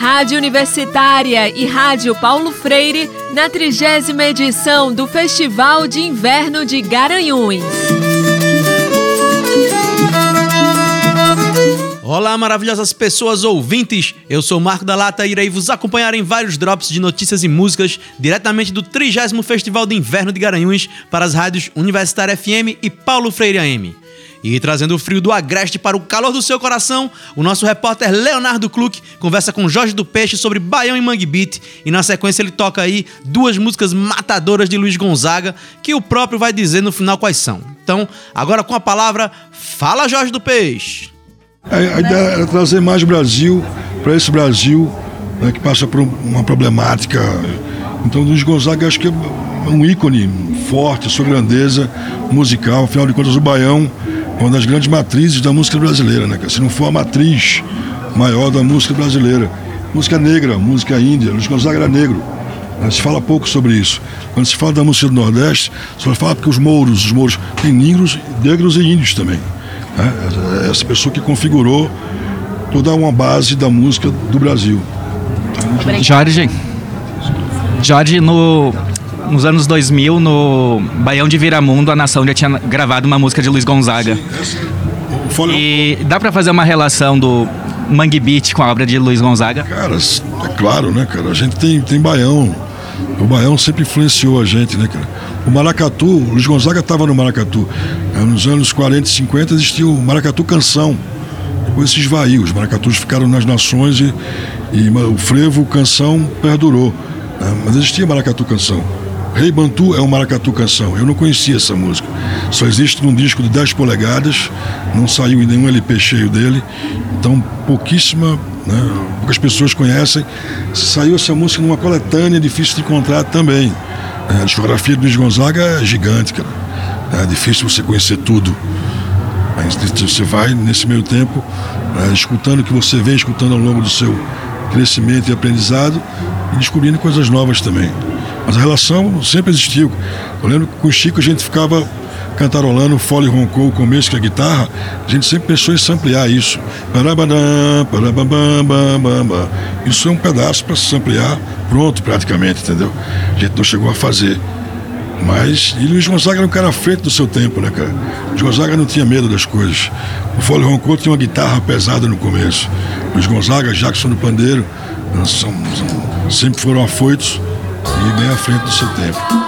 Rádio Universitária e Rádio Paulo Freire na trigésima edição do Festival de Inverno de Garanhuns. Olá, maravilhosas pessoas ouvintes! Eu sou Marco da Lata e irei vos acompanhar em vários drops de notícias e músicas diretamente do 30 Festival de Inverno de Garanhuns para as rádios Universitária FM e Paulo Freire AM. E trazendo o frio do agreste para o calor do seu coração, o nosso repórter Leonardo Kluck conversa com Jorge do Peixe sobre Baião e Mangue Beat e na sequência ele toca aí duas músicas matadoras de Luiz Gonzaga que o próprio vai dizer no final quais são. Então, agora com a palavra, fala Jorge do Peixe. A, ideia era trazer mais Brasil para esse Brasil né, que passa por uma problemática. Então, Luiz Gonzaga acho que é um ícone forte, sua grandeza musical. Afinal de contas, o Baião uma das grandes matrizes da música brasileira, né? Se não for a matriz maior da música brasileira. Música negra, música índia, Luiz Gonzaga era negro. Né? Se fala pouco sobre isso. Quando se fala da música do Nordeste, só fala porque os mouros, os mouros, tem negros, negros e índios também. Né? Essa pessoa que configurou toda uma base da música do Brasil. Jorge, Jorge, no, nos anos 2000, no Baião de Viramundo, a Nação já tinha gravado uma música de Luiz Gonzaga. E dá para fazer uma relação do Mangue Beat com a obra de Luiz Gonzaga? Cara, é claro, né, cara? A gente tem, tem Baião. O Baião sempre influenciou a gente, né, cara? O Maracatu, o Luiz Gonzaga estava no Maracatu. Nos anos 40 e 50 existia o Maracatu Canção. Depois se esvaiu, os maracatus ficaram nas nações e, e o frevo canção perdurou. Né? Mas existia Maracatu Canção. Rei Bantu é um maracatu canção. Eu não conhecia essa música. Só existe num disco de 10 polegadas, não saiu em nenhum LP cheio dele. Então, pouquíssima, né, poucas pessoas conhecem. Saiu essa música numa coletânea difícil de encontrar também. É, a discografia do Luiz Gonzaga é gigante, cara. É difícil você conhecer tudo. Mas você vai, nesse meio tempo, é, escutando o que você vem escutando ao longo do seu crescimento e aprendizado e descobrindo coisas novas também. Mas a relação sempre existiu. Eu lembro que com o Chico a gente ficava cantarolando, fole roncou o começo com a guitarra, a gente sempre pensou em samplear isso. Isso é um pedaço para se ampliar, pronto praticamente, entendeu? A gente não chegou a fazer. Mas, e Luiz Gonzaga era um cara feito do seu tempo, né, cara? Luiz Gonzaga não tinha medo das coisas. O Fole Roncou tinha uma guitarra pesada no começo. Luiz Gonzaga, Jackson do Pandeiro, são, são, sempre foram afoitos e bem à frente do seu tempo.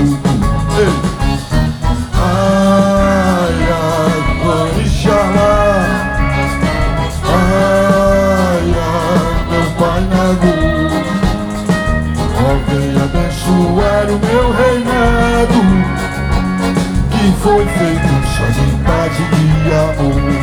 Só de paz e de amor.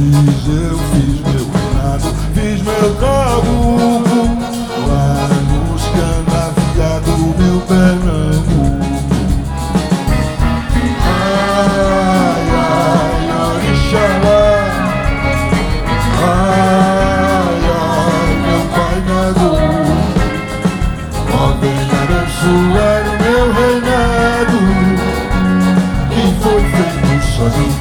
fiz, eu fiz meu reinado, fiz meu cabo lá nos filha do meu Pernambuco. Ai, ai, ai, lá, ai, ai, meu pai nado, ó, vem abençoar o meu reinado, que foi feito sozinho.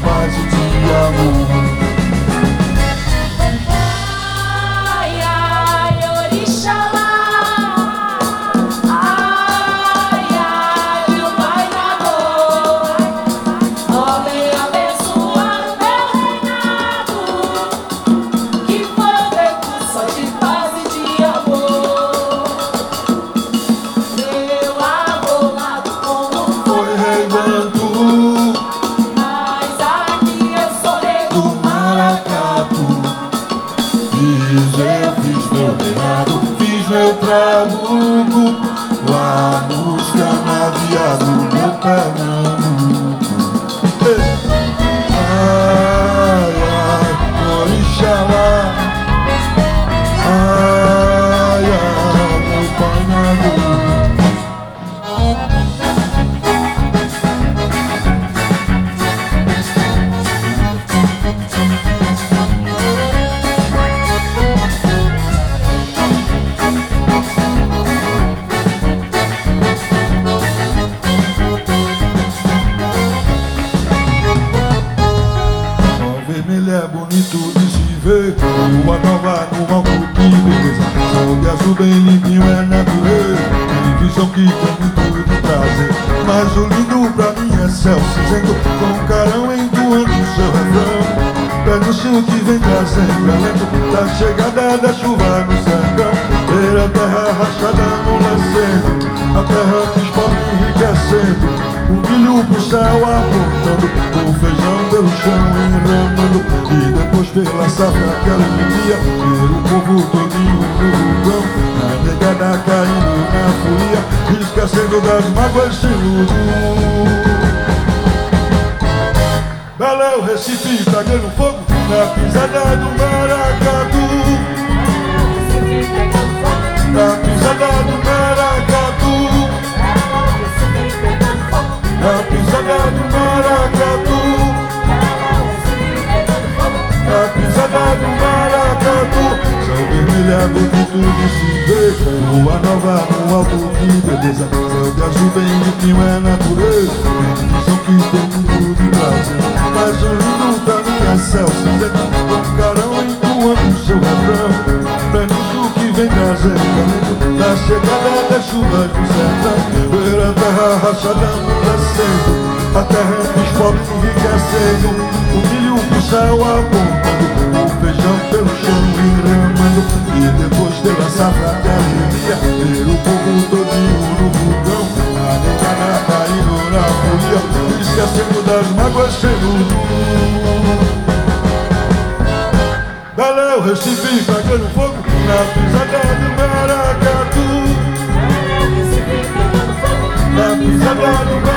como algo de beleza Sob azul bem limpinho é natureza. Divisão que tem muito de prazer. Mas o lindo pra mim é céu cinzento Com carão entoando seu refrão. Pega o que vem trazendo alento Da chegada da chuva no sertão. A terra rachada amolecendo A terra dos pobres enriquecendo O milho pro céu apontando O feijão pelo chão enramando E depois pela safra que alegria Ver o povo todinho no vulcão Na pegada caindo na folia Esquecendo das mágoas sem luto Bela Recife, pegando fogo Na pisada do Maracatu pisada do maracatu. Na pisada do maracatu. Na pisada do maracatu. São vermelha, bonito de se ver, Lua nova no alto, que beleza. Sangue azul bem limpinho é natureza. São que tem tudo de prazer. Mas o lindo da minha é céu, cinzento, com carão, o seu refrão. Pra mim, em casa Na chegada das chuva do sertão Ver a terra é rachada no amollecendo A terra entre os pobres enriquecendo O milho pro céu apontando O feijão pelo chão enramando E depois pela safra até alegria Ver o povo todinho no vulcão A negada caindo na folia Esquecendo das mágoas cheio Valeu, Recife, pegando fogo na pisada é do maracatu. Na pisada é maracatu.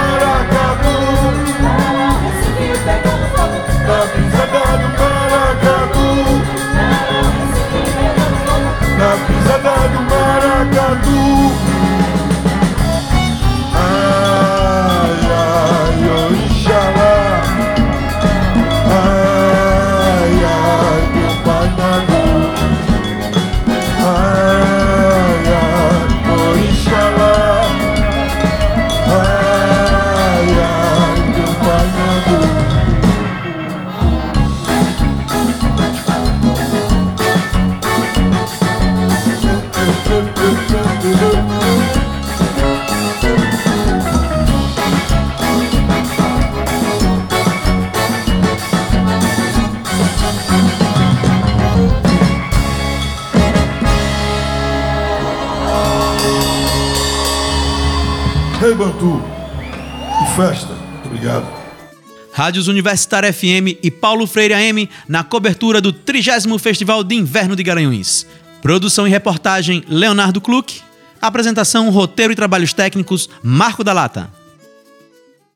Rei Bantu e festa. Obrigado. Rádios Universitária FM e Paulo Freire AM na cobertura do 30 Festival de Inverno de Garanhuns. Produção e reportagem Leonardo Kluck. Apresentação, roteiro e trabalhos técnicos Marco da Lata.